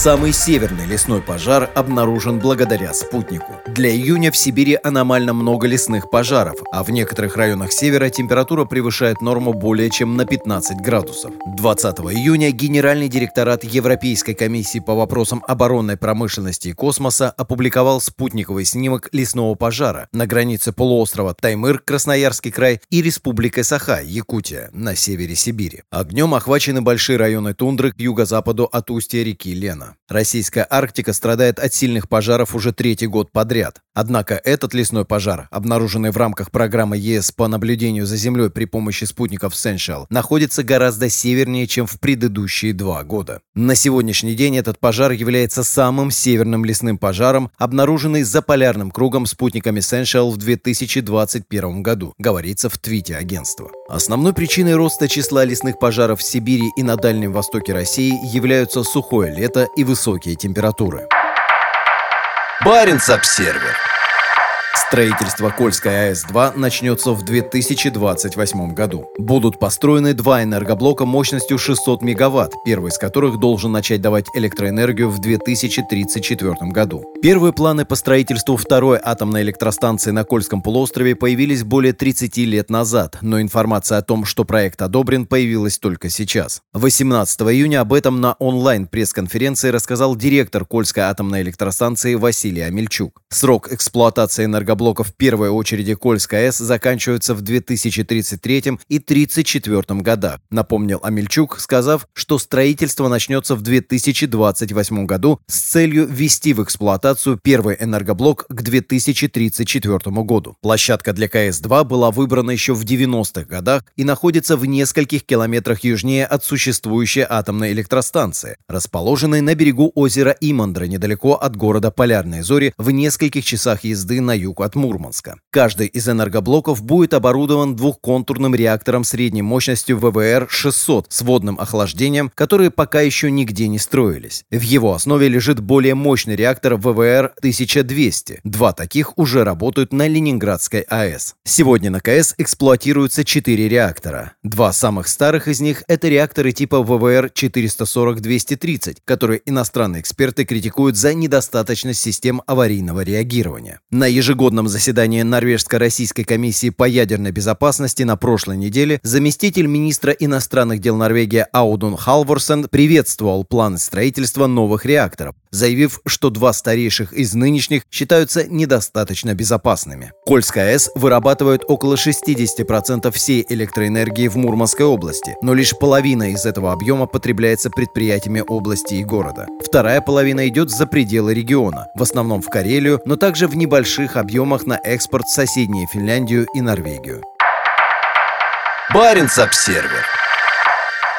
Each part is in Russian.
Самый северный лесной пожар обнаружен благодаря спутнику. Для июня в Сибири аномально много лесных пожаров, а в некоторых районах севера температура превышает норму более чем на 15 градусов. 20 июня Генеральный директорат Европейской комиссии по вопросам оборонной промышленности и космоса опубликовал спутниковый снимок лесного пожара на границе полуострова Таймыр, Красноярский край и Республикой Саха, Якутия, на севере Сибири. Огнем охвачены большие районы тундры к юго-западу от устья реки Лена. Российская Арктика страдает от сильных пожаров уже третий год подряд. Однако этот лесной пожар, обнаруженный в рамках программы ЕС по наблюдению за Землей при помощи спутников Sensual, находится гораздо севернее, чем в предыдущие два года. На сегодняшний день этот пожар является самым северным лесным пожаром, обнаруженный за полярным кругом спутниками Sensual в 2021 году, говорится в твите агентства. Основной причиной роста числа лесных пожаров в Сибири и на Дальнем Востоке России являются сухое лето и высокие температуры. Баренц-Обсервер. Строительство Кольской АЭС-2 начнется в 2028 году. Будут построены два энергоблока мощностью 600 мегаватт, первый из которых должен начать давать электроэнергию в 2034 году. Первые планы по строительству второй атомной электростанции на Кольском полуострове появились более 30 лет назад, но информация о том, что проект одобрен, появилась только сейчас. 18 июня об этом на онлайн-пресс-конференции рассказал директор Кольской атомной электростанции Василий Амельчук. Срок эксплуатации энергоблока энергоблоков первой очереди Кольской АЭС заканчиваются в 2033 и 1934 годах, напомнил Амельчук, сказав, что строительство начнется в 2028 году с целью ввести в эксплуатацию первый энергоблок к 2034 году. Площадка для КС-2 была выбрана еще в 90-х годах и находится в нескольких километрах южнее от существующей атомной электростанции, расположенной на берегу озера Имандра, недалеко от города Полярные Зори, в нескольких часах езды на юг от Мурманска. Каждый из энергоблоков будет оборудован двухконтурным реактором средней мощностью ВВР-600 с водным охлаждением, которые пока еще нигде не строились. В его основе лежит более мощный реактор ВВР-1200. Два таких уже работают на Ленинградской АЭС. Сегодня на КС эксплуатируются четыре реактора. Два самых старых из них – это реакторы типа ВВР-440-230, которые иностранные эксперты критикуют за недостаточность систем аварийного реагирования. На ежегодном ежегодном заседании Норвежско-Российской комиссии по ядерной безопасности на прошлой неделе заместитель министра иностранных дел Норвегии Аудун Халворсен приветствовал планы строительства новых реакторов, заявив, что два старейших из нынешних считаются недостаточно безопасными. Кольская АЭС вырабатывает около 60% всей электроэнергии в Мурманской области, но лишь половина из этого объема потребляется предприятиями области и города. Вторая половина идет за пределы региона, в основном в Карелию, но также в небольших объемах на экспорт в соседние Финляндию и Норвегию. Баренц-Обсервер.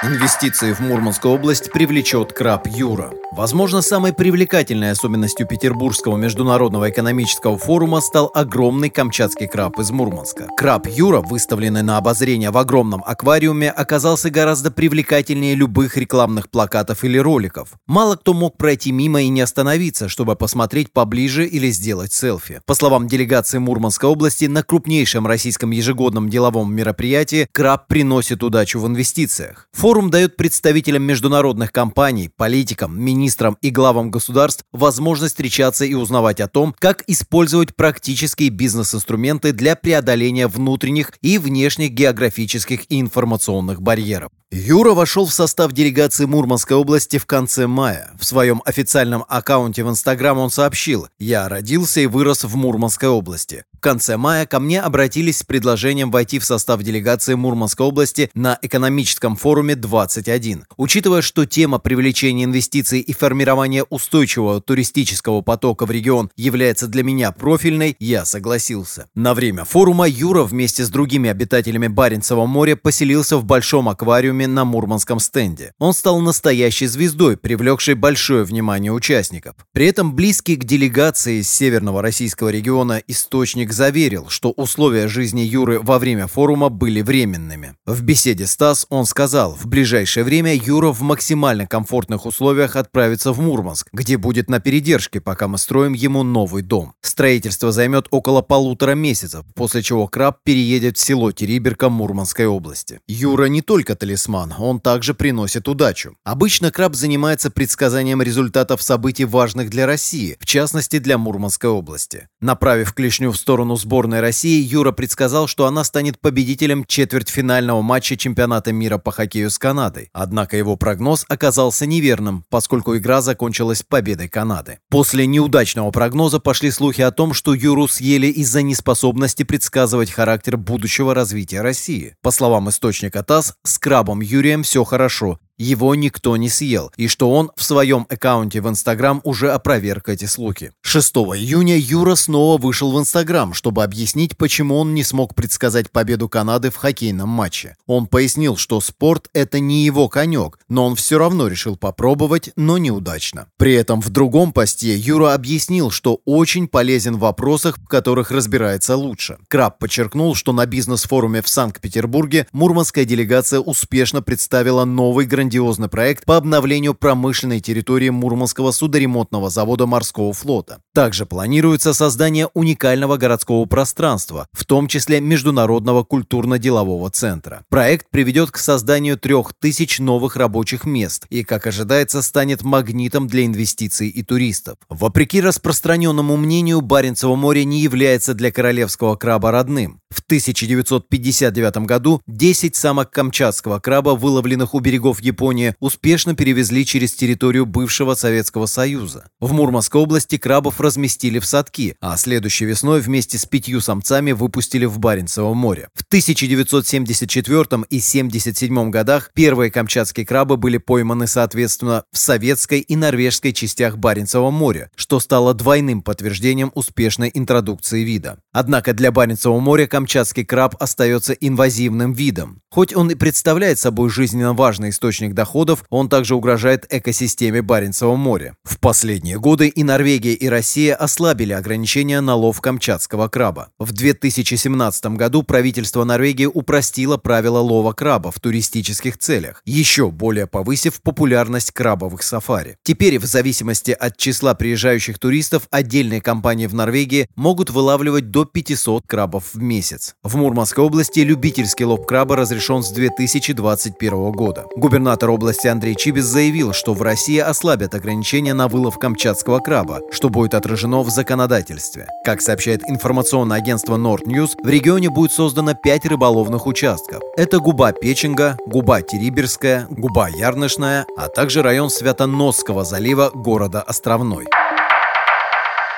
Инвестиции в Мурманскую область привлечет краб Юра. Возможно, самой привлекательной особенностью Петербургского международного экономического форума стал огромный камчатский краб из Мурманска. Краб Юра, выставленный на обозрение в огромном аквариуме, оказался гораздо привлекательнее любых рекламных плакатов или роликов. Мало кто мог пройти мимо и не остановиться, чтобы посмотреть поближе или сделать селфи. По словам делегации Мурманской области, на крупнейшем российском ежегодном деловом мероприятии краб приносит удачу в инвестициях. Форум дает представителям международных компаний, политикам, министрам и главам государств возможность встречаться и узнавать о том, как использовать практические бизнес-инструменты для преодоления внутренних и внешних географических и информационных барьеров. Юра вошел в состав делегации Мурманской области в конце мая. В своем официальном аккаунте в Инстаграм он сообщил «Я родился и вырос в Мурманской области». В конце мая ко мне обратились с предложением войти в состав делегации Мурманской области на экономическом форуме 21. Учитывая, что тема привлечения инвестиций и формирования устойчивого туристического потока в регион является для меня профильной, я согласился. На время форума Юра вместе с другими обитателями Баренцева моря поселился в большом аквариуме на Мурманском стенде. Он стал настоящей звездой, привлекшей большое внимание участников. При этом близкий к делегации из северного российского региона источник сотрудник заверил, что условия жизни Юры во время форума были временными. В беседе с ТАСС он сказал, в ближайшее время Юра в максимально комфортных условиях отправится в Мурманск, где будет на передержке, пока мы строим ему новый дом. Строительство займет около полутора месяцев, после чего краб переедет в село Териберка Мурманской области. Юра не только талисман, он также приносит удачу. Обычно краб занимается предсказанием результатов событий важных для России, в частности для Мурманской области. Направив клешню в сторону сборной России, Юра предсказал, что она станет победителем четвертьфинального матча чемпионата мира по хоккею с Канадой. Однако его прогноз оказался неверным, поскольку игра закончилась победой Канады. После неудачного прогноза пошли слухи о том, что Юру съели из-за неспособности предсказывать характер будущего развития России. По словам источника ТАСС, с крабом Юрием все хорошо, его никто не съел, и что он в своем аккаунте в Инстаграм уже опроверг эти слухи. 6 июня Юра снова вышел в Инстаграм, чтобы объяснить, почему он не смог предсказать победу Канады в хоккейном матче. Он пояснил, что спорт – это не его конек, но он все равно решил попробовать, но неудачно. При этом в другом посте Юра объяснил, что очень полезен в вопросах, в которых разбирается лучше. Краб подчеркнул, что на бизнес-форуме в Санкт-Петербурге мурманская делегация успешно представила новый грандиозный грандиозный проект по обновлению промышленной территории Мурманского судоремонтного завода морского флота. Также планируется создание уникального городского пространства, в том числе Международного культурно-делового центра. Проект приведет к созданию трех тысяч новых рабочих мест и, как ожидается, станет магнитом для инвестиций и туристов. Вопреки распространенному мнению, Баренцево море не является для королевского краба родным. В 1959 году 10 самок камчатского краба, выловленных у берегов Японии, успешно перевезли через территорию бывшего Советского Союза. В Мурманской области крабов разместили в садки, а следующей весной вместе с пятью самцами выпустили в Баренцево море. В 1974 и 1977 годах первые камчатские крабы были пойманы соответственно в советской и норвежской частях Баренцева моря, что стало двойным подтверждением успешной интродукции вида. Однако для Баренцева моря камчатский краб остается инвазивным видом. Хоть он и представляет собой жизненно важный источник доходов, он также угрожает экосистеме Баренцева моря. В последние годы и Норвегия, и Россия ослабили ограничения на лов камчатского краба. В 2017 году правительство Норвегии упростило правила лова краба в туристических целях, еще более повысив популярность крабовых сафари. Теперь, в зависимости от числа приезжающих туристов, отдельные компании в Норвегии могут вылавливать до 500 крабов в месяц. В Мурманской области любительский лов краба разрешен с 2021 года. Губернатор области Андрей Чибис заявил, что в России ослабят ограничения на вылов камчатского краба, что будет отражено в законодательстве. Как сообщает информационное агентство Nord News, в регионе будет создано 5 рыболовных участков. Это губа Печенга, губа Териберская, губа Ярнышная, а также район Святоносского залива города Островной.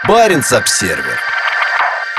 Баренц-Обсервер.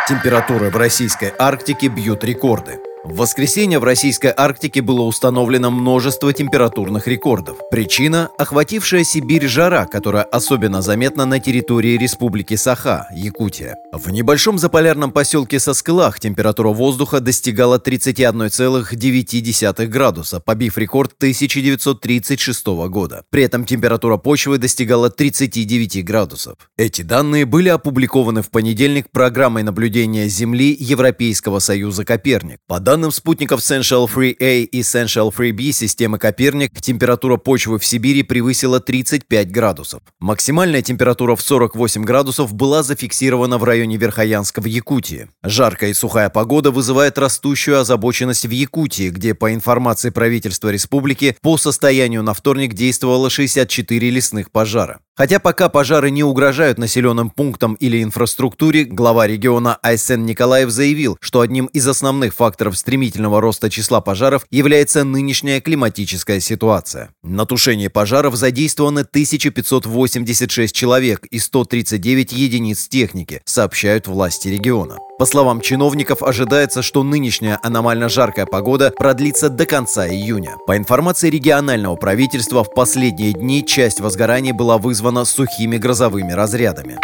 Температуры в российской Арктике бьют рекорды. В воскресенье в российской Арктике было установлено множество температурных рекордов. Причина – охватившая Сибирь жара, которая особенно заметна на территории Республики Саха, Якутия. В небольшом заполярном поселке Соскылах температура воздуха достигала 31,9 градуса, побив рекорд 1936 года. При этом температура почвы достигала 39 градусов. Эти данные были опубликованы в понедельник программой наблюдения Земли Европейского Союза «Коперник». По данным спутников Sensual Free A и Sensual Free B системы Коперник, температура почвы в Сибири превысила 35 градусов. Максимальная температура в 48 градусов была зафиксирована в районе Верхоянска в Якутии. Жаркая и сухая погода вызывает растущую озабоченность в Якутии, где, по информации правительства республики, по состоянию на вторник действовало 64 лесных пожара. Хотя пока пожары не угрожают населенным пунктам или инфраструктуре, глава региона Айсен Николаев заявил, что одним из основных факторов стремительного роста числа пожаров является нынешняя климатическая ситуация. На тушение пожаров задействованы 1586 человек и 139 единиц техники, сообщают власти региона. По словам чиновников, ожидается, что нынешняя аномально жаркая погода продлится до конца июня. По информации регионального правительства, в последние дни часть возгораний была вызвана сухими грозовыми разрядами.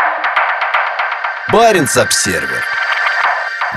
Баренц-Обсервер.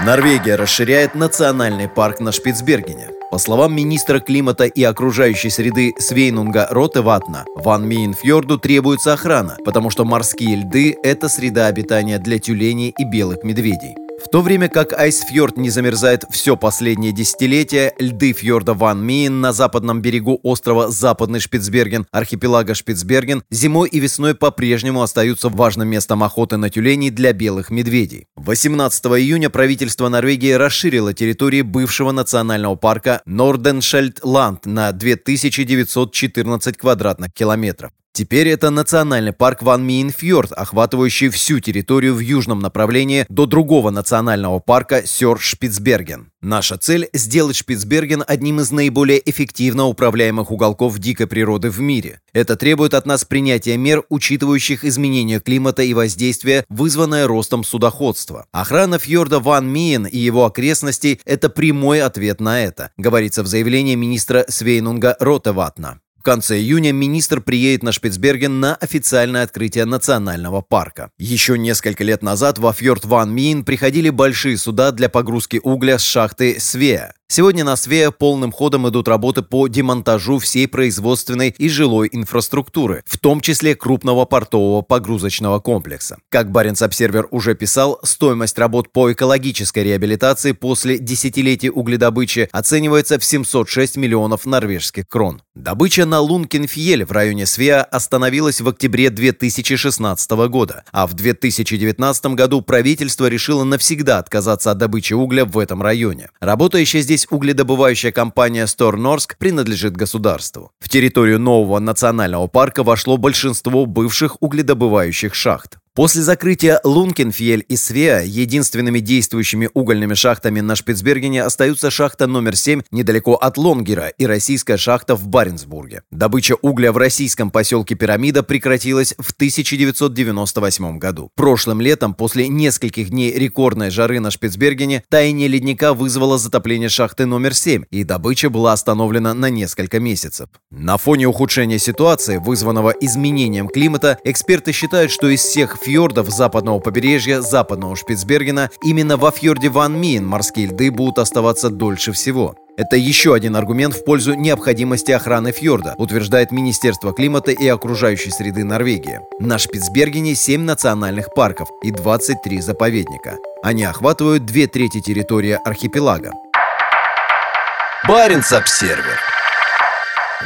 Норвегия расширяет национальный парк на Шпицбергене. По словам министра климата и окружающей среды Свейнунга Ротеватна, Ван Мейнфьорду требуется охрана, потому что морские льды – это среда обитания для тюленей и белых медведей. В то время как Айсфьорд не замерзает все последнее десятилетие, льды фьорда Ван Миен на западном берегу острова Западный Шпицберген, архипелага Шпицберген, зимой и весной по-прежнему остаются важным местом охоты на тюленей для белых медведей. 18 июня правительство Норвегии расширило территории бывшего национального парка Норденшельд-Ланд на 2914 квадратных километров. Теперь это национальный парк Ван Миенфьорд, охватывающий всю территорию в южном направлении до другого национального парка Сёр-Шпицберген. Наша цель – сделать Шпицберген одним из наиболее эффективно управляемых уголков дикой природы в мире. Это требует от нас принятия мер, учитывающих изменения климата и воздействие, вызванное ростом судоходства. Охрана фьорда Ван Миен и его окрестностей – это прямой ответ на это, говорится в заявлении министра Свейнунга Ротеватна. В конце июня министр приедет на Шпицберген на официальное открытие национального парка. Еще несколько лет назад во фьорд Ван Мин приходили большие суда для погрузки угля с шахты Свея. Сегодня на Свея полным ходом идут работы по демонтажу всей производственной и жилой инфраструктуры, в том числе крупного портового погрузочного комплекса. Как Баренц-Обсервер уже писал, стоимость работ по экологической реабилитации после десятилетий угледобычи оценивается в 706 миллионов норвежских крон. Добыча на Лункенфьель в районе Свея остановилась в октябре 2016 года, а в 2019 году правительство решило навсегда отказаться от добычи угля в этом районе. Работающая здесь Здесь угледобывающая компания Сторнорск принадлежит государству. В территорию нового национального парка вошло большинство бывших угледобывающих шахт. После закрытия Лункенфьель и Свеа единственными действующими угольными шахтами на Шпицбергене остаются шахта номер 7 недалеко от Лонгера и российская шахта в Баренцбурге. Добыча угля в российском поселке Пирамида прекратилась в 1998 году. Прошлым летом, после нескольких дней рекордной жары на Шпицбергене, таяние ледника вызвало затопление шахты номер 7, и добыча была остановлена на несколько месяцев. На фоне ухудшения ситуации, вызванного изменением климата, эксперты считают, что из всех фьордов западного побережья западного Шпицбергена именно во фьорде Ван Миен морские льды будут оставаться дольше всего. Это еще один аргумент в пользу необходимости охраны фьорда, утверждает Министерство климата и окружающей среды Норвегии. На Шпицбергене 7 национальных парков и 23 заповедника. Они охватывают две трети территории архипелага. Баренц-Обсервер.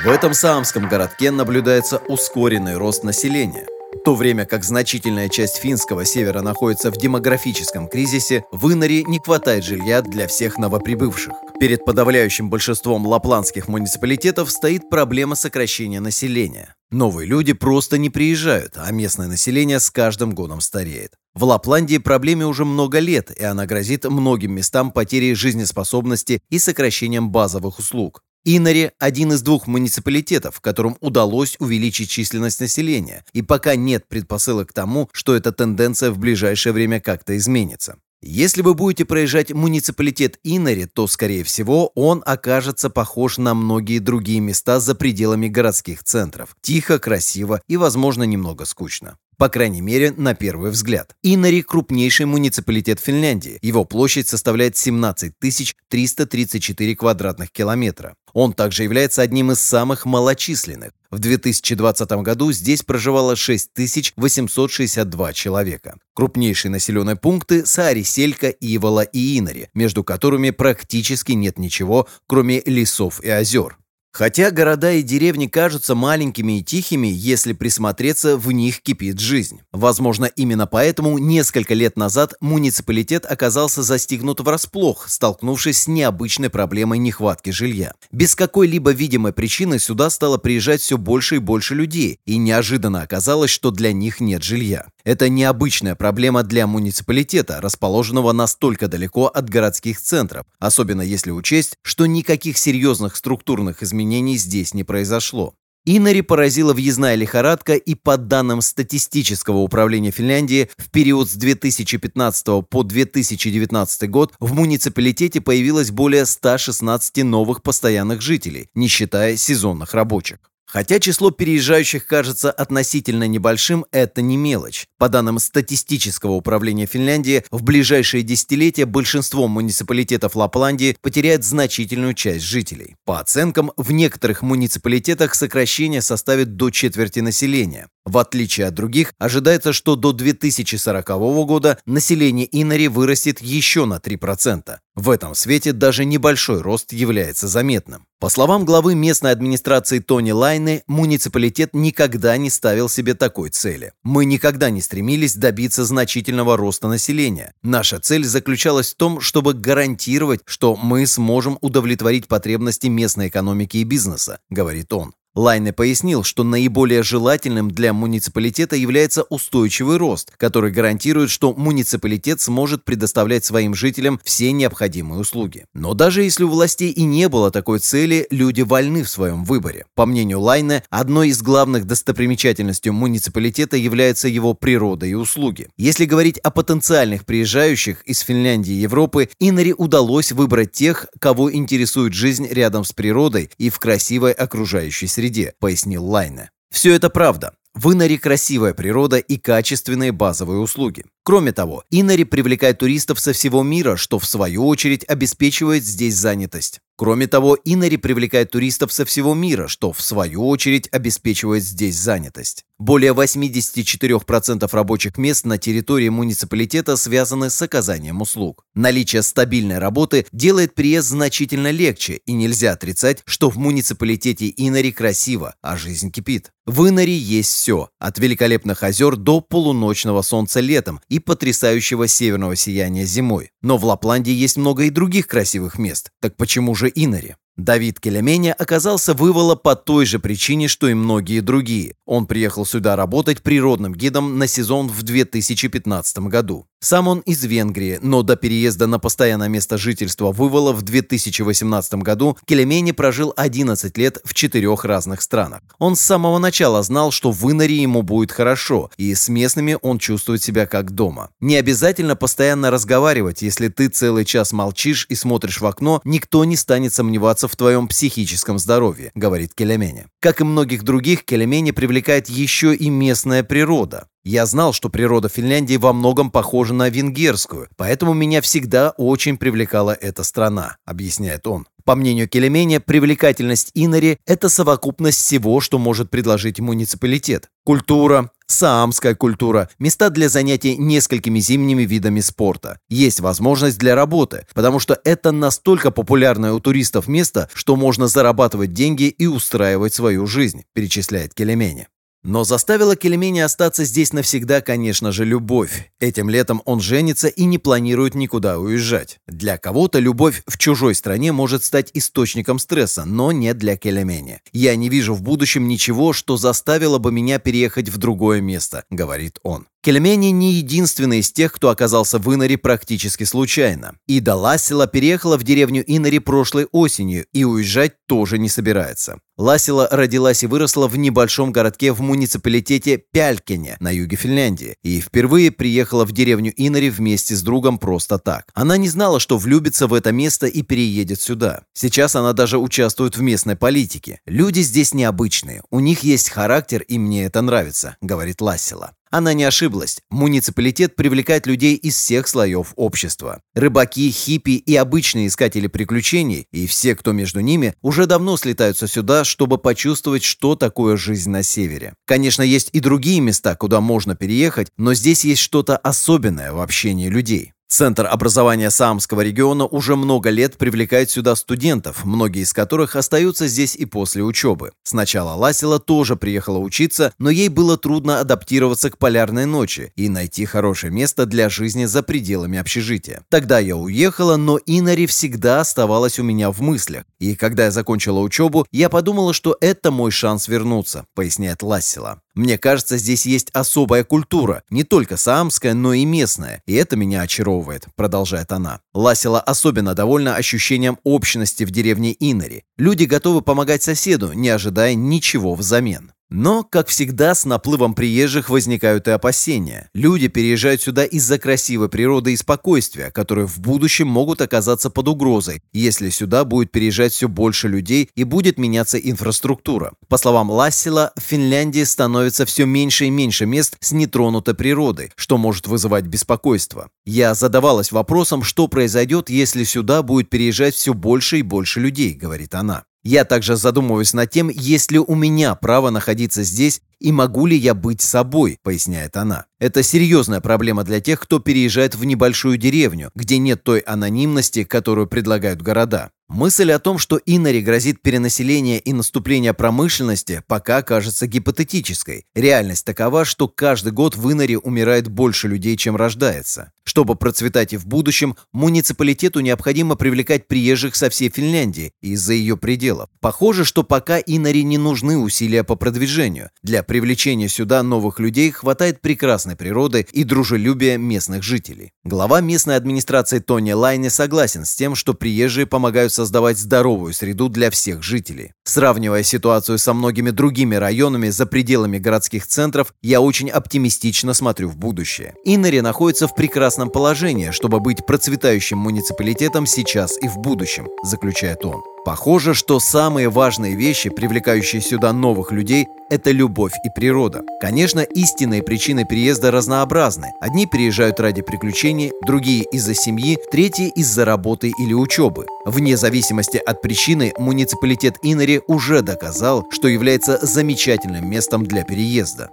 В этом саамском городке наблюдается ускоренный рост населения – то время как значительная часть финского севера находится в демографическом кризисе, в Инаре не хватает жилья для всех новоприбывших. Перед подавляющим большинством лапландских муниципалитетов стоит проблема сокращения населения. Новые люди просто не приезжают, а местное население с каждым годом стареет. В Лапландии проблеме уже много лет, и она грозит многим местам потерей жизнеспособности и сокращением базовых услуг. Инари – один из двух муниципалитетов, которым удалось увеличить численность населения, и пока нет предпосылок к тому, что эта тенденция в ближайшее время как-то изменится. Если вы будете проезжать муниципалитет Инари, то, скорее всего, он окажется похож на многие другие места за пределами городских центров. Тихо, красиво и, возможно, немного скучно. По крайней мере, на первый взгляд. Инари – крупнейший муниципалитет Финляндии. Его площадь составляет 17 334 квадратных километра. Он также является одним из самых малочисленных. В 2020 году здесь проживало 6862 человека. Крупнейшие населенные пункты – Саари-Селька, Ивола и Инари, между которыми практически нет ничего, кроме лесов и озер. Хотя города и деревни кажутся маленькими и тихими, если присмотреться, в них кипит жизнь. Возможно, именно поэтому несколько лет назад муниципалитет оказался застигнут врасплох, столкнувшись с необычной проблемой нехватки жилья. Без какой-либо видимой причины сюда стало приезжать все больше и больше людей, и неожиданно оказалось, что для них нет жилья. Это необычная проблема для муниципалитета, расположенного настолько далеко от городских центров, особенно если учесть, что никаких серьезных структурных изменений здесь не произошло. Инари поразила въездная лихорадка, и по данным статистического управления Финляндии, в период с 2015 по 2019 год в муниципалитете появилось более 116 новых постоянных жителей, не считая сезонных рабочих. Хотя число переезжающих кажется относительно небольшим, это не мелочь. По данным статистического управления Финляндии, в ближайшие десятилетия большинство муниципалитетов Лапландии потеряет значительную часть жителей. По оценкам, в некоторых муниципалитетах сокращение составит до четверти населения. В отличие от других, ожидается, что до 2040 года население Инари вырастет еще на 3%. В этом свете даже небольшой рост является заметным. По словам главы местной администрации Тони Лайны, муниципалитет никогда не ставил себе такой цели. Мы никогда не стремились добиться значительного роста населения. Наша цель заключалась в том, чтобы гарантировать, что мы сможем удовлетворить потребности местной экономики и бизнеса, говорит он. Лайне пояснил, что наиболее желательным для муниципалитета является устойчивый рост, который гарантирует, что муниципалитет сможет предоставлять своим жителям все необходимые услуги. Но даже если у властей и не было такой цели, люди вольны в своем выборе. По мнению Лайне, одной из главных достопримечательностей муниципалитета является его природа и услуги. Если говорить о потенциальных приезжающих из Финляндии и Европы, Инари удалось выбрать тех, кого интересует жизнь рядом с природой и в красивой окружающей среде среде, пояснил Лайне. Все это правда. В Инаре красивая природа и качественные базовые услуги. Кроме того, Инари привлекает туристов со всего мира, что в свою очередь обеспечивает здесь занятость. Кроме того, Инари привлекает туристов со всего мира, что в свою очередь обеспечивает здесь занятость. Более 84% рабочих мест на территории муниципалитета связаны с оказанием услуг. Наличие стабильной работы делает приезд значительно легче, и нельзя отрицать, что в муниципалитете Инари красиво, а жизнь кипит. В Инари есть все, от великолепных озер до полуночного солнца летом и потрясающего северного сияния зимой. Но в Лапландии есть много и других красивых мест, так почему же Инари? Давид Келеменя оказался вывола по той же причине, что и многие другие. Он приехал сюда работать природным гидом на сезон в 2015 году. Сам он из Венгрии, но до переезда на постоянное место жительства Вывола в 2018 году Келемени прожил 11 лет в четырех разных странах. Он с самого начала знал, что в Инаре ему будет хорошо, и с местными он чувствует себя как дома. Не обязательно постоянно разговаривать, если ты целый час молчишь и смотришь в окно, никто не станет сомневаться в твоем психическом здоровье, говорит Келемени. Как и многих других, Келемени привлекает еще и местная природа. Я знал, что природа Финляндии во многом похожа на венгерскую, поэтому меня всегда очень привлекала эта страна, объясняет он. По мнению Келеменя, привлекательность Инари – это совокупность всего, что может предложить муниципалитет. Культура, саамская культура, места для занятий несколькими зимними видами спорта. Есть возможность для работы, потому что это настолько популярное у туристов место, что можно зарабатывать деньги и устраивать свою жизнь, перечисляет Келеменя. Но заставила Келемени остаться здесь навсегда, конечно же, любовь. Этим летом он женится и не планирует никуда уезжать. Для кого-то любовь в чужой стране может стать источником стресса, но не для Келемени. «Я не вижу в будущем ничего, что заставило бы меня переехать в другое место», — говорит он. Кельмени не единственный из тех, кто оказался в Инаре практически случайно. Ида Ласила переехала в деревню Инари прошлой осенью и уезжать тоже не собирается. Ласила родилась и выросла в небольшом городке в муниципалитете Пялькине на юге Финляндии и впервые приехала в деревню Инари вместе с другом просто так. Она не знала, что влюбится в это место и переедет сюда. Сейчас она даже участвует в местной политике. Люди здесь необычные, у них есть характер и мне это нравится, говорит Ласила. Она не ошиблась. Муниципалитет привлекает людей из всех слоев общества. Рыбаки, хиппи и обычные искатели приключений, и все, кто между ними, уже давно слетаются сюда, чтобы почувствовать, что такое жизнь на севере. Конечно, есть и другие места, куда можно переехать, но здесь есть что-то особенное в общении людей. Центр образования Саамского региона уже много лет привлекает сюда студентов, многие из которых остаются здесь и после учебы. Сначала Ласила тоже приехала учиться, но ей было трудно адаптироваться к полярной ночи и найти хорошее место для жизни за пределами общежития. Тогда я уехала, но Инари всегда оставалась у меня в мыслях. И когда я закончила учебу, я подумала, что это мой шанс вернуться, поясняет Ласила. Мне кажется, здесь есть особая культура, не только саамская, но и местная, и это меня очаровывает», — продолжает она. Ласила особенно довольна ощущением общности в деревне Инари. Люди готовы помогать соседу, не ожидая ничего взамен. Но, как всегда, с наплывом приезжих возникают и опасения. Люди переезжают сюда из-за красивой природы и спокойствия, которые в будущем могут оказаться под угрозой, если сюда будет переезжать все больше людей и будет меняться инфраструктура. По словам Лассела, в Финляндии становится все меньше и меньше мест с нетронутой природой, что может вызывать беспокойство. Я задавалась вопросом, что произойдет, если сюда будет переезжать все больше и больше людей, говорит она. Я также задумываюсь над тем, есть ли у меня право находиться здесь и могу ли я быть собой, поясняет она. Это серьезная проблема для тех, кто переезжает в небольшую деревню, где нет той анонимности, которую предлагают города. Мысль о том, что Иннари грозит перенаселение и наступление промышленности, пока кажется гипотетической. Реальность такова, что каждый год в Иннаре умирает больше людей, чем рождается. Чтобы процветать и в будущем, муниципалитету необходимо привлекать приезжих со всей Финляндии и из-за ее пределов. Похоже, что пока Иннари не нужны усилия по продвижению. Для привлечения сюда новых людей хватает прекрасной природы и дружелюбия местных жителей. Глава местной администрации Тони Лайне согласен с тем, что приезжие помогают создавать здоровую среду для всех жителей. Сравнивая ситуацию со многими другими районами за пределами городских центров, я очень оптимистично смотрю в будущее. Иннери находится в прекрасном положении, чтобы быть процветающим муниципалитетом сейчас и в будущем, заключает он. Похоже, что самые важные вещи, привлекающие сюда новых людей, это любовь и природа. Конечно, истинные причины переезда разнообразны. Одни переезжают ради приключений, другие из-за семьи, третьи из-за работы или учебы. Вне зависимости от причины, муниципалитет Иннери уже доказал, что является замечательным местом для переезда.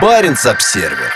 Баренц-обсервер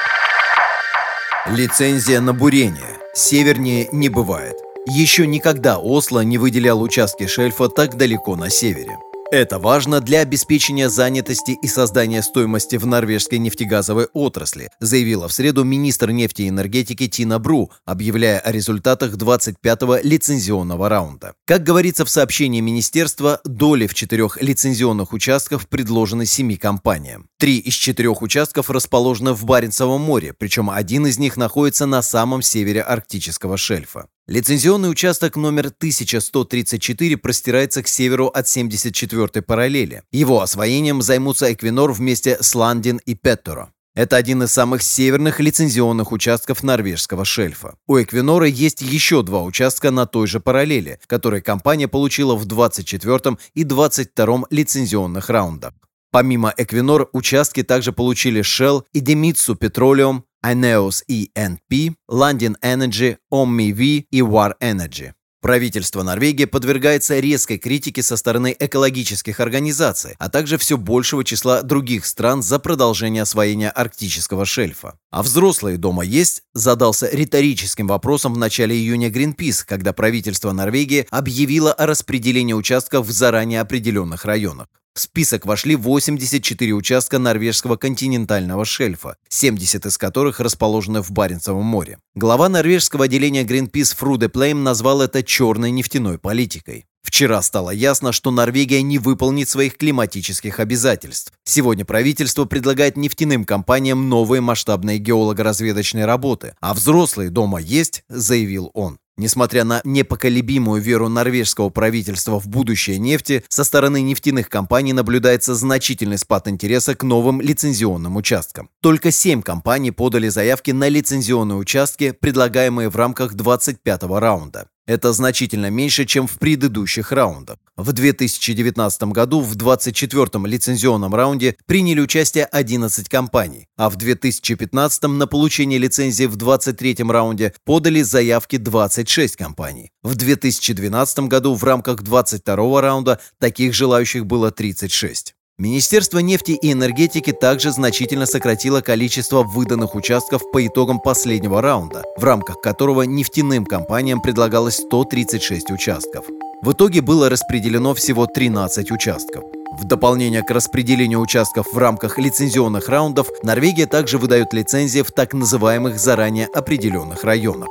Лицензия на бурение. Севернее не бывает. Еще никогда Осло не выделял участки шельфа так далеко на севере. Это важно для обеспечения занятости и создания стоимости в норвежской нефтегазовой отрасли, заявила в среду министр нефти и энергетики Тина Бру, объявляя о результатах 25-го лицензионного раунда. Как говорится в сообщении министерства, доли в четырех лицензионных участках предложены семи компаниям. Три из четырех участков расположены в Баренцевом море, причем один из них находится на самом севере арктического шельфа. Лицензионный участок номер 1134 простирается к северу от 74-й параллели. Его освоением займутся Эквинор вместе с Ландин и Петтеро. Это один из самых северных лицензионных участков норвежского шельфа. У Эквинора есть еще два участка на той же параллели, которые компания получила в 24 и 22 лицензионных раундах. Помимо Эквинор, участки также получили Shell и Demitsu Petroleum, Ineos ENP, London Energy, OMV и War Energy. Правительство Норвегии подвергается резкой критике со стороны экологических организаций, а также все большего числа других стран за продолжение освоения арктического шельфа. А взрослые дома есть? Задался риторическим вопросом в начале июня Greenpeace, когда правительство Норвегии объявило о распределении участков в заранее определенных районах. В список вошли 84 участка норвежского континентального шельфа, 70 из которых расположены в Баренцевом море. Глава норвежского отделения Greenpeace Фруде Плейм назвал это черной нефтяной политикой. Вчера стало ясно, что Норвегия не выполнит своих климатических обязательств. Сегодня правительство предлагает нефтяным компаниям новые масштабные геолого-разведочные работы, а взрослые дома есть, заявил он. Несмотря на непоколебимую веру норвежского правительства в будущее нефти, со стороны нефтяных компаний наблюдается значительный спад интереса к новым лицензионным участкам. Только 7 компаний подали заявки на лицензионные участки, предлагаемые в рамках 25-го раунда. Это значительно меньше, чем в предыдущих раундах. В 2019 году в 24-м лицензионном раунде приняли участие 11 компаний, а в 2015 на получение лицензии в 23-м раунде подали заявки 26 компаний. В 2012 году в рамках 22-го раунда таких желающих было 36. Министерство нефти и энергетики также значительно сократило количество выданных участков по итогам последнего раунда, в рамках которого нефтяным компаниям предлагалось 136 участков. В итоге было распределено всего 13 участков. В дополнение к распределению участков в рамках лицензионных раундов, Норвегия также выдает лицензии в так называемых заранее определенных районах.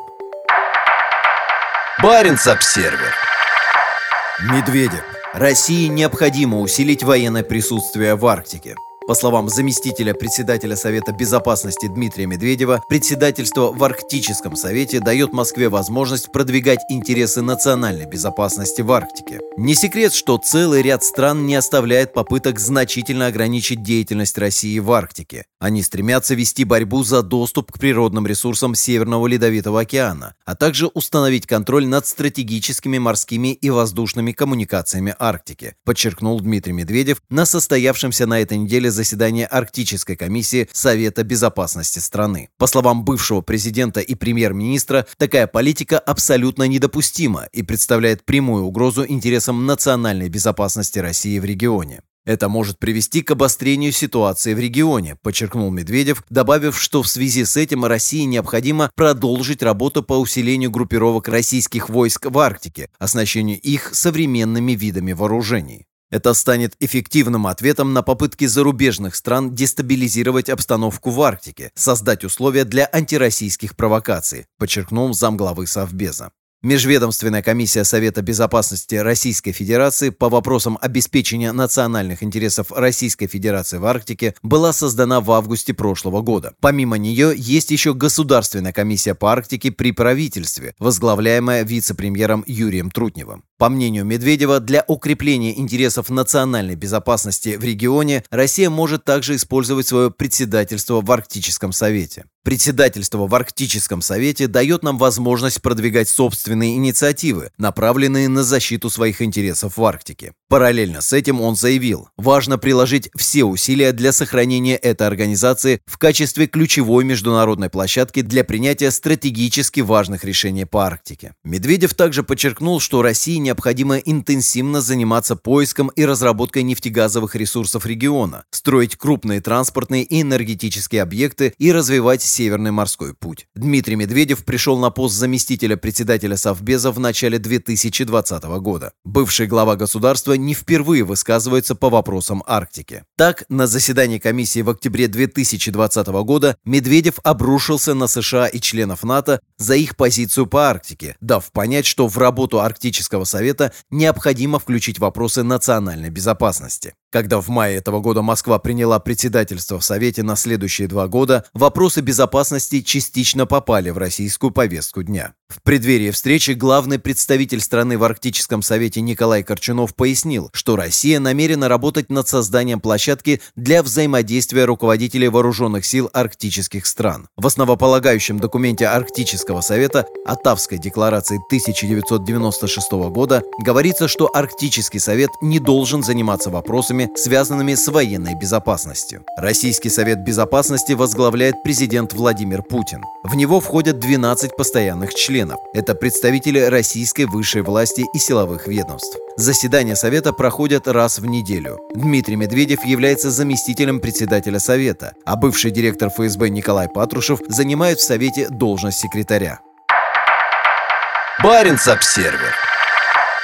Баренц-обсервер Медведев. России необходимо усилить военное присутствие в Арктике. По словам заместителя председателя Совета Безопасности Дмитрия Медведева, председательство в Арктическом Совете дает Москве возможность продвигать интересы национальной безопасности в Арктике. Не секрет, что целый ряд стран не оставляет попыток значительно ограничить деятельность России в Арктике. Они стремятся вести борьбу за доступ к природным ресурсам Северного Ледовитого океана, а также установить контроль над стратегическими морскими и воздушными коммуникациями Арктики, подчеркнул Дмитрий Медведев на состоявшемся на этой неделе заседании Арктической комиссии Совета безопасности страны. По словам бывшего президента и премьер-министра, такая политика абсолютно недопустима и представляет прямую угрозу интересам национальной безопасности России в регионе. Это может привести к обострению ситуации в регионе, подчеркнул Медведев, добавив, что в связи с этим России необходимо продолжить работу по усилению группировок российских войск в Арктике, оснащению их современными видами вооружений. Это станет эффективным ответом на попытки зарубежных стран дестабилизировать обстановку в Арктике, создать условия для антироссийских провокаций, подчеркнул замглавы Совбеза. Межведомственная комиссия Совета безопасности Российской Федерации по вопросам обеспечения национальных интересов Российской Федерации в Арктике была создана в августе прошлого года. Помимо нее есть еще Государственная комиссия по Арктике при правительстве, возглавляемая вице-премьером Юрием Трутневым. По мнению Медведева, для укрепления интересов национальной безопасности в регионе Россия может также использовать свое председательство в Арктическом Совете. Председательство в Арктическом Совете дает нам возможность продвигать собственные инициативы, направленные на защиту своих интересов в Арктике. Параллельно с этим он заявил, важно приложить все усилия для сохранения этой организации в качестве ключевой международной площадки для принятия стратегически важных решений по Арктике. Медведев также подчеркнул, что России необходимо интенсивно заниматься поиском и разработкой нефтегазовых ресурсов региона, строить крупные транспортные и энергетические объекты и развивать Северный морской путь. Дмитрий Медведев пришел на пост заместителя председателя Совбеза в начале 2020 года. Бывший глава государства не впервые высказывается по вопросам Арктики. Так, на заседании комиссии в октябре 2020 года Медведев обрушился на США и членов НАТО за их позицию по Арктике, дав понять, что в работу Арктического совета необходимо включить вопросы национальной безопасности. Когда в мае этого года Москва приняла председательство в Совете на следующие два года, вопросы безопасности частично попали в российскую повестку дня. В преддверии встречи главный представитель страны в Арктическом Совете Николай Корчунов пояснил, что Россия намерена работать над созданием площадки для взаимодействия руководителей вооруженных сил арктических стран. В основополагающем документе Арктического Совета Атавской декларации 1996 года говорится, что Арктический Совет не должен заниматься вопросами вопросами, связанными с военной безопасностью. Российский Совет Безопасности возглавляет президент Владимир Путин. В него входят 12 постоянных членов. Это представители российской высшей власти и силовых ведомств. Заседания Совета проходят раз в неделю. Дмитрий Медведев является заместителем председателя Совета, а бывший директор ФСБ Николай Патрушев занимает в Совете должность секретаря. Баренц-Обсервер.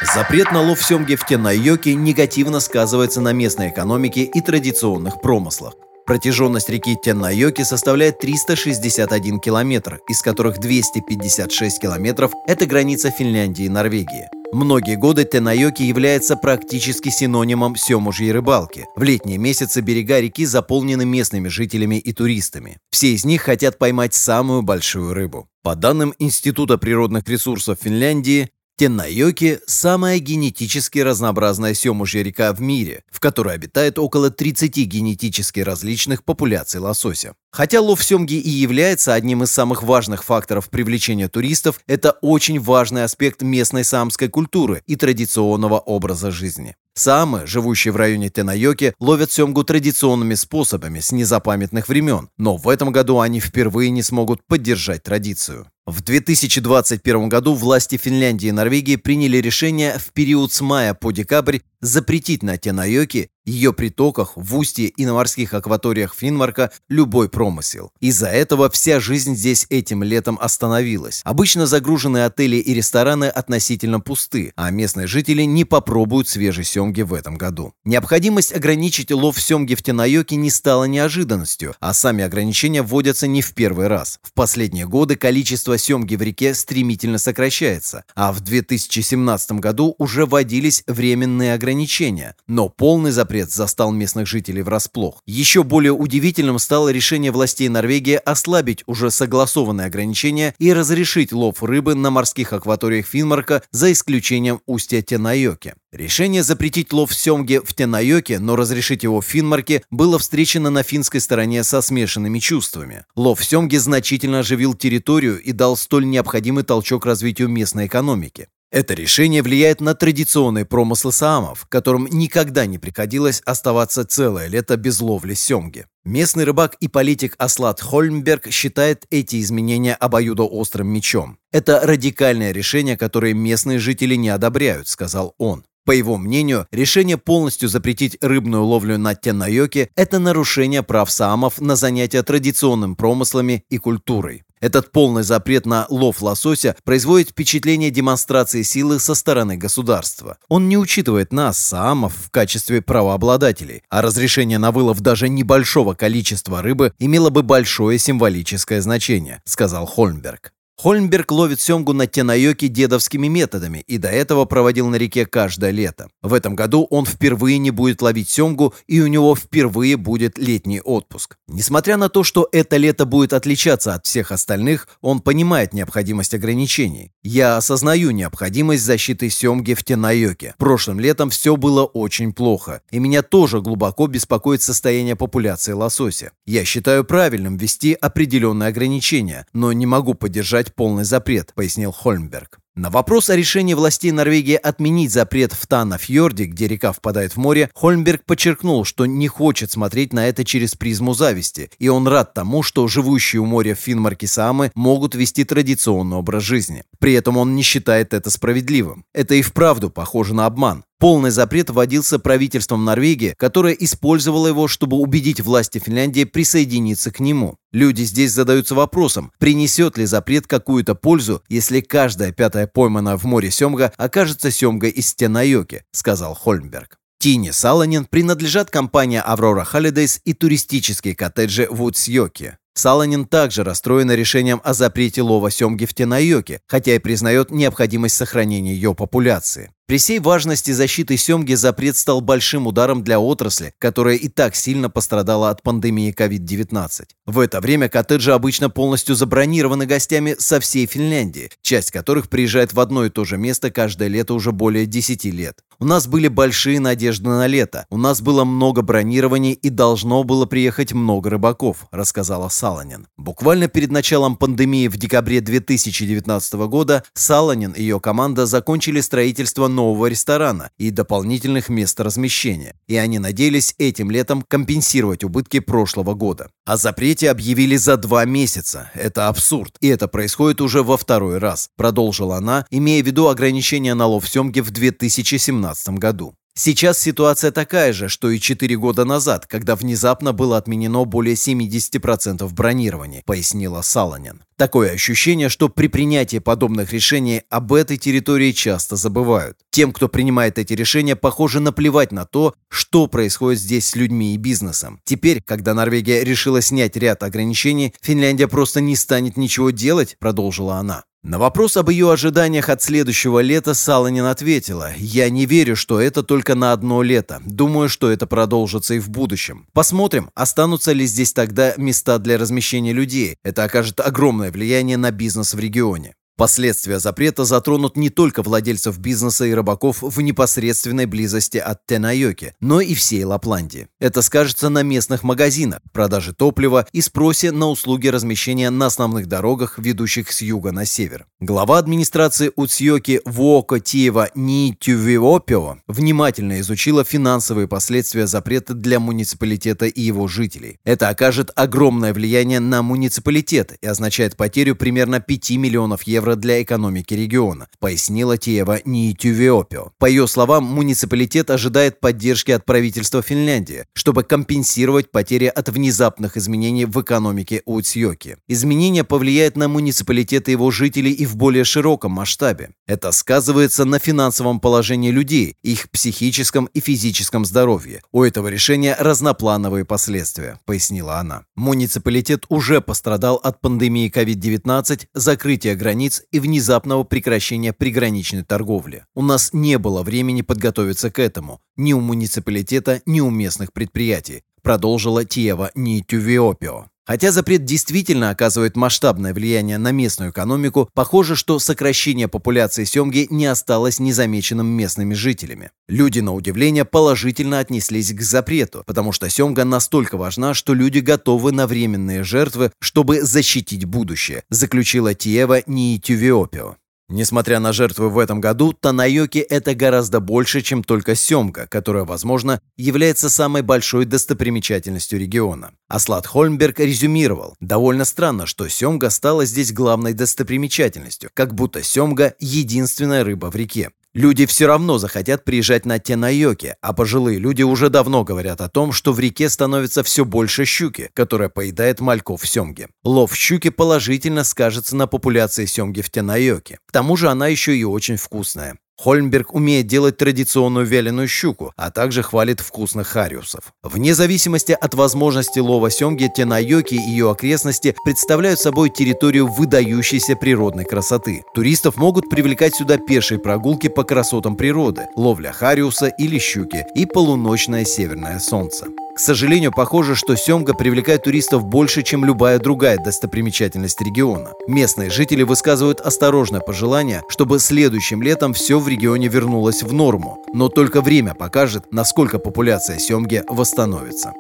Запрет на лов семги в Тенайоке негативно сказывается на местной экономике и традиционных промыслах. Протяженность реки Теннайоки составляет 361 километр, из которых 256 километров – это граница Финляндии и Норвегии. Многие годы Тенайоки является практически синонимом семужьей рыбалки. В летние месяцы берега реки заполнены местными жителями и туристами. Все из них хотят поймать самую большую рыбу. По данным Института природных ресурсов Финляндии, Теннайоки – самая генетически разнообразная семужья река в мире, в которой обитает около 30 генетически различных популяций лосося. Хотя лов семги и является одним из самых важных факторов привлечения туристов, это очень важный аспект местной самской культуры и традиционного образа жизни. Самы, живущие в районе Тенайоки, ловят семгу традиционными способами с незапамятных времен, но в этом году они впервые не смогут поддержать традицию. В 2021 году власти Финляндии и Норвегии приняли решение в период с мая по декабрь запретить на Тенайоке ее притоках, в устье и на морских акваториях Финмарка любой промысел. Из-за этого вся жизнь здесь этим летом остановилась. Обычно загруженные отели и рестораны относительно пусты, а местные жители не попробуют свежей семги в этом году. Необходимость ограничить лов семги в Тенайоке не стала неожиданностью, а сами ограничения вводятся не в первый раз. В последние годы количество семги в реке стремительно сокращается, а в 2017 году уже вводились временные ограничения, но полный запрет запрет застал местных жителей врасплох. Еще более удивительным стало решение властей Норвегии ослабить уже согласованные ограничения и разрешить лов рыбы на морских акваториях Финмарка за исключением устья Тенайоки. Решение запретить лов семги в Тенайоке, но разрешить его в Финмарке, было встречено на финской стороне со смешанными чувствами. Лов семги значительно оживил территорию и дал столь необходимый толчок развитию местной экономики. Это решение влияет на традиционные промыслы саамов, которым никогда не приходилось оставаться целое лето без ловли семги. Местный рыбак и политик Аслат Хольмберг считает эти изменения обоюдоострым мечом. «Это радикальное решение, которое местные жители не одобряют», — сказал он. По его мнению, решение полностью запретить рыбную ловлю на Тенайоке – это нарушение прав саамов на занятия традиционным промыслами и культурой. Этот полный запрет на лов лосося производит впечатление демонстрации силы со стороны государства. Он не учитывает нас, саамов, в качестве правообладателей, а разрешение на вылов даже небольшого количества рыбы имело бы большое символическое значение, сказал Хольмберг. Хольмберг ловит семгу на Тенайоке дедовскими методами и до этого проводил на реке каждое лето. В этом году он впервые не будет ловить семгу и у него впервые будет летний отпуск. Несмотря на то, что это лето будет отличаться от всех остальных, он понимает необходимость ограничений. Я осознаю необходимость защиты семги в Тенайоке. Прошлым летом все было очень плохо, и меня тоже глубоко беспокоит состояние популяции лосося. Я считаю правильным ввести определенные ограничения, но не могу поддержать поддержать полный запрет, пояснил Хольмберг. На вопрос о решении властей Норвегии отменить запрет в Танафьорде, где река впадает в море, Хольмберг подчеркнул, что не хочет смотреть на это через призму зависти, и он рад тому, что живущие у моря в Финмарке Самы могут вести традиционный образ жизни. При этом он не считает это справедливым. Это и вправду похоже на обман. Полный запрет вводился правительством Норвегии, которое использовало его, чтобы убедить власти Финляндии присоединиться к нему. Люди здесь задаются вопросом, принесет ли запрет какую-то пользу, если каждая пятая пойманная в море семга окажется семгой из Стенайоки, сказал Хольмберг. Тини Саланин принадлежат компания Aurora Holidays и туристические коттеджи в Уцьёке. Саланин также расстроен решением о запрете лова семги в Тенайоке, хотя и признает необходимость сохранения ее популяции. При всей важности защиты семги запрет стал большим ударом для отрасли, которая и так сильно пострадала от пандемии COVID-19. В это время коттеджи обычно полностью забронированы гостями со всей Финляндии, часть которых приезжает в одно и то же место каждое лето уже более 10 лет. У нас были большие надежды на лето, у нас было много бронирований и должно было приехать много рыбаков, рассказала Саланин. Буквально перед началом пандемии в декабре 2019 года Саланин и ее команда закончили строительство нового ресторана и дополнительных мест размещения, и они надеялись этим летом компенсировать убытки прошлого года. О запрете объявили за два месяца. Это абсурд, и это происходит уже во второй раз, продолжила она, имея в виду ограничения на лов семги в 2017 году. Сейчас ситуация такая же, что и 4 года назад, когда внезапно было отменено более 70% бронирования, пояснила Саланин. Такое ощущение, что при принятии подобных решений об этой территории часто забывают. Тем, кто принимает эти решения, похоже наплевать на то, что происходит здесь с людьми и бизнесом. Теперь, когда Норвегия решила снять ряд ограничений, Финляндия просто не станет ничего делать, продолжила она. На вопрос об ее ожиданиях от следующего лета Саланин ответила, «Я не верю, что это только на одно лето. Думаю, что это продолжится и в будущем. Посмотрим, останутся ли здесь тогда места для размещения людей. Это окажет огромное влияние на бизнес в регионе». Последствия запрета затронут не только владельцев бизнеса и рыбаков в непосредственной близости от Тенайоки, но и всей Лапландии. Это скажется на местных магазинах, продаже топлива и спросе на услуги размещения на основных дорогах, ведущих с юга на север. Глава администрации Уцьёки Вуоко Тиева Нитювиопио внимательно изучила финансовые последствия запрета для муниципалитета и его жителей. Это окажет огромное влияние на муниципалитет и означает потерю примерно 5 миллионов евро евро для экономики региона, пояснила Тиева Нитювиопио. По ее словам, муниципалитет ожидает поддержки от правительства Финляндии, чтобы компенсировать потери от внезапных изменений в экономике Уцьёки. Изменения повлияют на муниципалитет и его жителей и в более широком масштабе. Это сказывается на финансовом положении людей, их психическом и физическом здоровье. У этого решения разноплановые последствия, пояснила она. Муниципалитет уже пострадал от пандемии COVID-19, закрытия границ границ и внезапного прекращения приграничной торговли. У нас не было времени подготовиться к этому ни у муниципалитета, ни у местных предприятий, продолжила Тиева Нитювиопио. Хотя запрет действительно оказывает масштабное влияние на местную экономику, похоже, что сокращение популяции семги не осталось незамеченным местными жителями. Люди, на удивление, положительно отнеслись к запрету, потому что семга настолько важна, что люди готовы на временные жертвы, чтобы защитить будущее, заключила Тиева Ниитювиопио. Несмотря на жертвы в этом году, Танайоки – это гораздо больше, чем только семга, которая, возможно, является самой большой достопримечательностью региона. Аслат Хольмберг резюмировал, довольно странно, что семга стала здесь главной достопримечательностью, как будто семга – единственная рыба в реке. Люди все равно захотят приезжать на Тенайоке, а пожилые люди уже давно говорят о том, что в реке становится все больше щуки, которая поедает мальков семги. Лов щуки положительно скажется на популяции семги в Тенайоке. К тому же она еще и очень вкусная. Хольмберг умеет делать традиционную вяленую щуку, а также хвалит вкусных хариусов. Вне зависимости от возможности лова семги, Тенайоки и ее окрестности представляют собой территорию выдающейся природной красоты. Туристов могут привлекать сюда пешие прогулки по красотам природы, ловля хариуса или щуки и полуночное северное солнце. К сожалению, похоже, что семга привлекает туристов больше, чем любая другая достопримечательность региона. Местные жители высказывают осторожное пожелание, чтобы следующим летом все в регионе вернулось в норму. Но только время покажет, насколько популяция семги восстановится.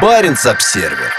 Баренц-Обсервер.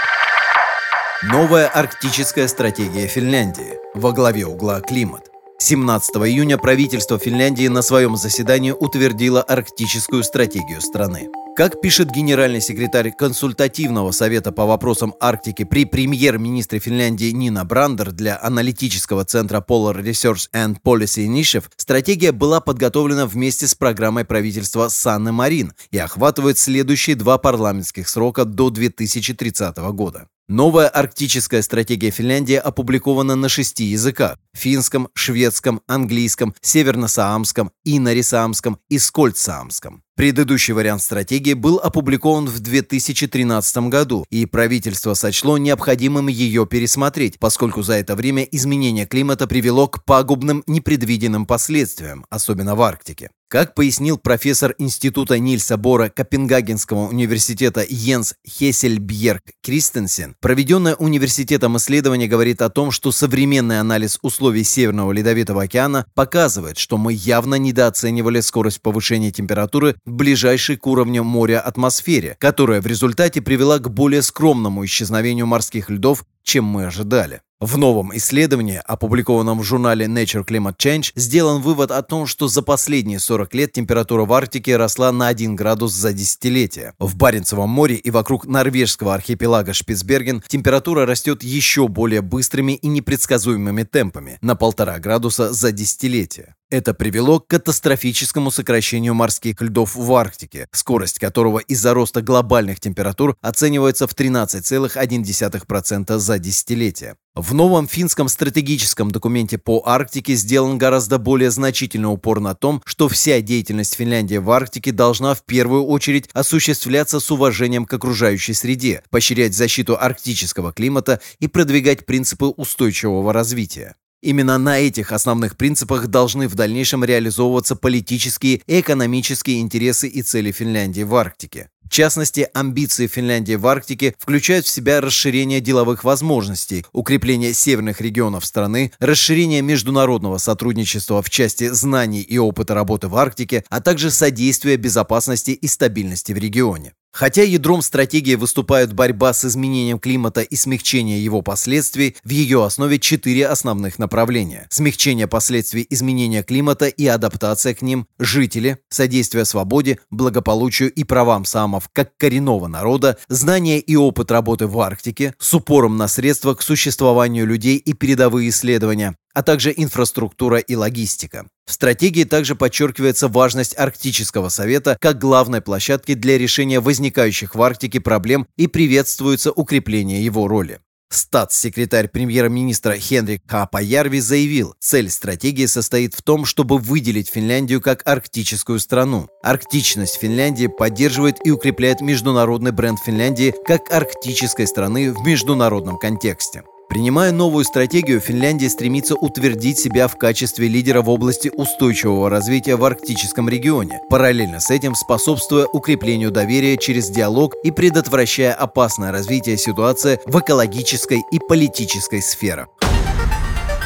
Новая арктическая стратегия Финляндии. Во главе угла климат. 17 июня правительство Финляндии на своем заседании утвердило арктическую стратегию страны. Как пишет генеральный секретарь консультативного совета по вопросам Арктики при премьер-министре Финляндии Нина Брандер для аналитического центра Polar Research and Policy Initiative, стратегия была подготовлена вместе с программой правительства Санны Марин и охватывает следующие два парламентских срока до 2030 года. Новая арктическая стратегия Финляндии опубликована на шести языках – финском, шведском, английском, северно-саамском, инорисаамском и скольцаамском. Предыдущий вариант стратегии был опубликован в 2013 году, и правительство сочло необходимым ее пересмотреть, поскольку за это время изменение климата привело к пагубным непредвиденным последствиям, особенно в Арктике. Как пояснил профессор Института Нильса Бора Копенгагенского университета Йенс Хессельбьерг Кристенсен, проведенное университетом исследование говорит о том, что современный анализ условий Северного Ледовитого океана показывает, что мы явно недооценивали скорость повышения температуры в ближайшей к уровню моря атмосфере, которая в результате привела к более скромному исчезновению морских льдов, чем мы ожидали. В новом исследовании, опубликованном в журнале Nature Climate Change, сделан вывод о том, что за последние 40 лет температура в Арктике росла на 1 градус за десятилетие. В Баренцевом море и вокруг норвежского архипелага Шпицберген температура растет еще более быстрыми и непредсказуемыми темпами – на полтора градуса за десятилетие. Это привело к катастрофическому сокращению морских льдов в Арктике, скорость которого из-за роста глобальных температур оценивается в 13,1% за десятилетие. В новом финском стратегическом документе по Арктике сделан гораздо более значительный упор на том, что вся деятельность Финляндии в Арктике должна в первую очередь осуществляться с уважением к окружающей среде, поощрять защиту арктического климата и продвигать принципы устойчивого развития. Именно на этих основных принципах должны в дальнейшем реализовываться политические и экономические интересы и цели Финляндии в Арктике. В частности, амбиции Финляндии в Арктике включают в себя расширение деловых возможностей, укрепление северных регионов страны, расширение международного сотрудничества в части знаний и опыта работы в Арктике, а также содействие безопасности и стабильности в регионе. Хотя ядром стратегии выступает борьба с изменением климата и смягчение его последствий, в ее основе четыре основных направления. Смягчение последствий изменения климата и адаптация к ним, жители, содействие свободе, благополучию и правам самов как коренного народа, знания и опыт работы в Арктике, с упором на средства к существованию людей и передовые исследования, а также инфраструктура и логистика. В стратегии также подчеркивается важность Арктического совета как главной площадки для решения возникающих в Арктике проблем и приветствуется укрепление его роли. Статс-секретарь премьер-министра Хенрик Капаярви заявил, цель стратегии состоит в том, чтобы выделить Финляндию как арктическую страну. Арктичность Финляндии поддерживает и укрепляет международный бренд Финляндии как арктической страны в международном контексте. Принимая новую стратегию, Финляндия стремится утвердить себя в качестве лидера в области устойчивого развития в арктическом регионе, параллельно с этим способствуя укреплению доверия через диалог и предотвращая опасное развитие ситуации в экологической и политической сферах.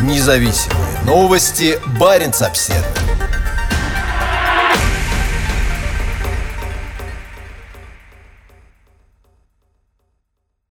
Независимые новости. Барин обседный.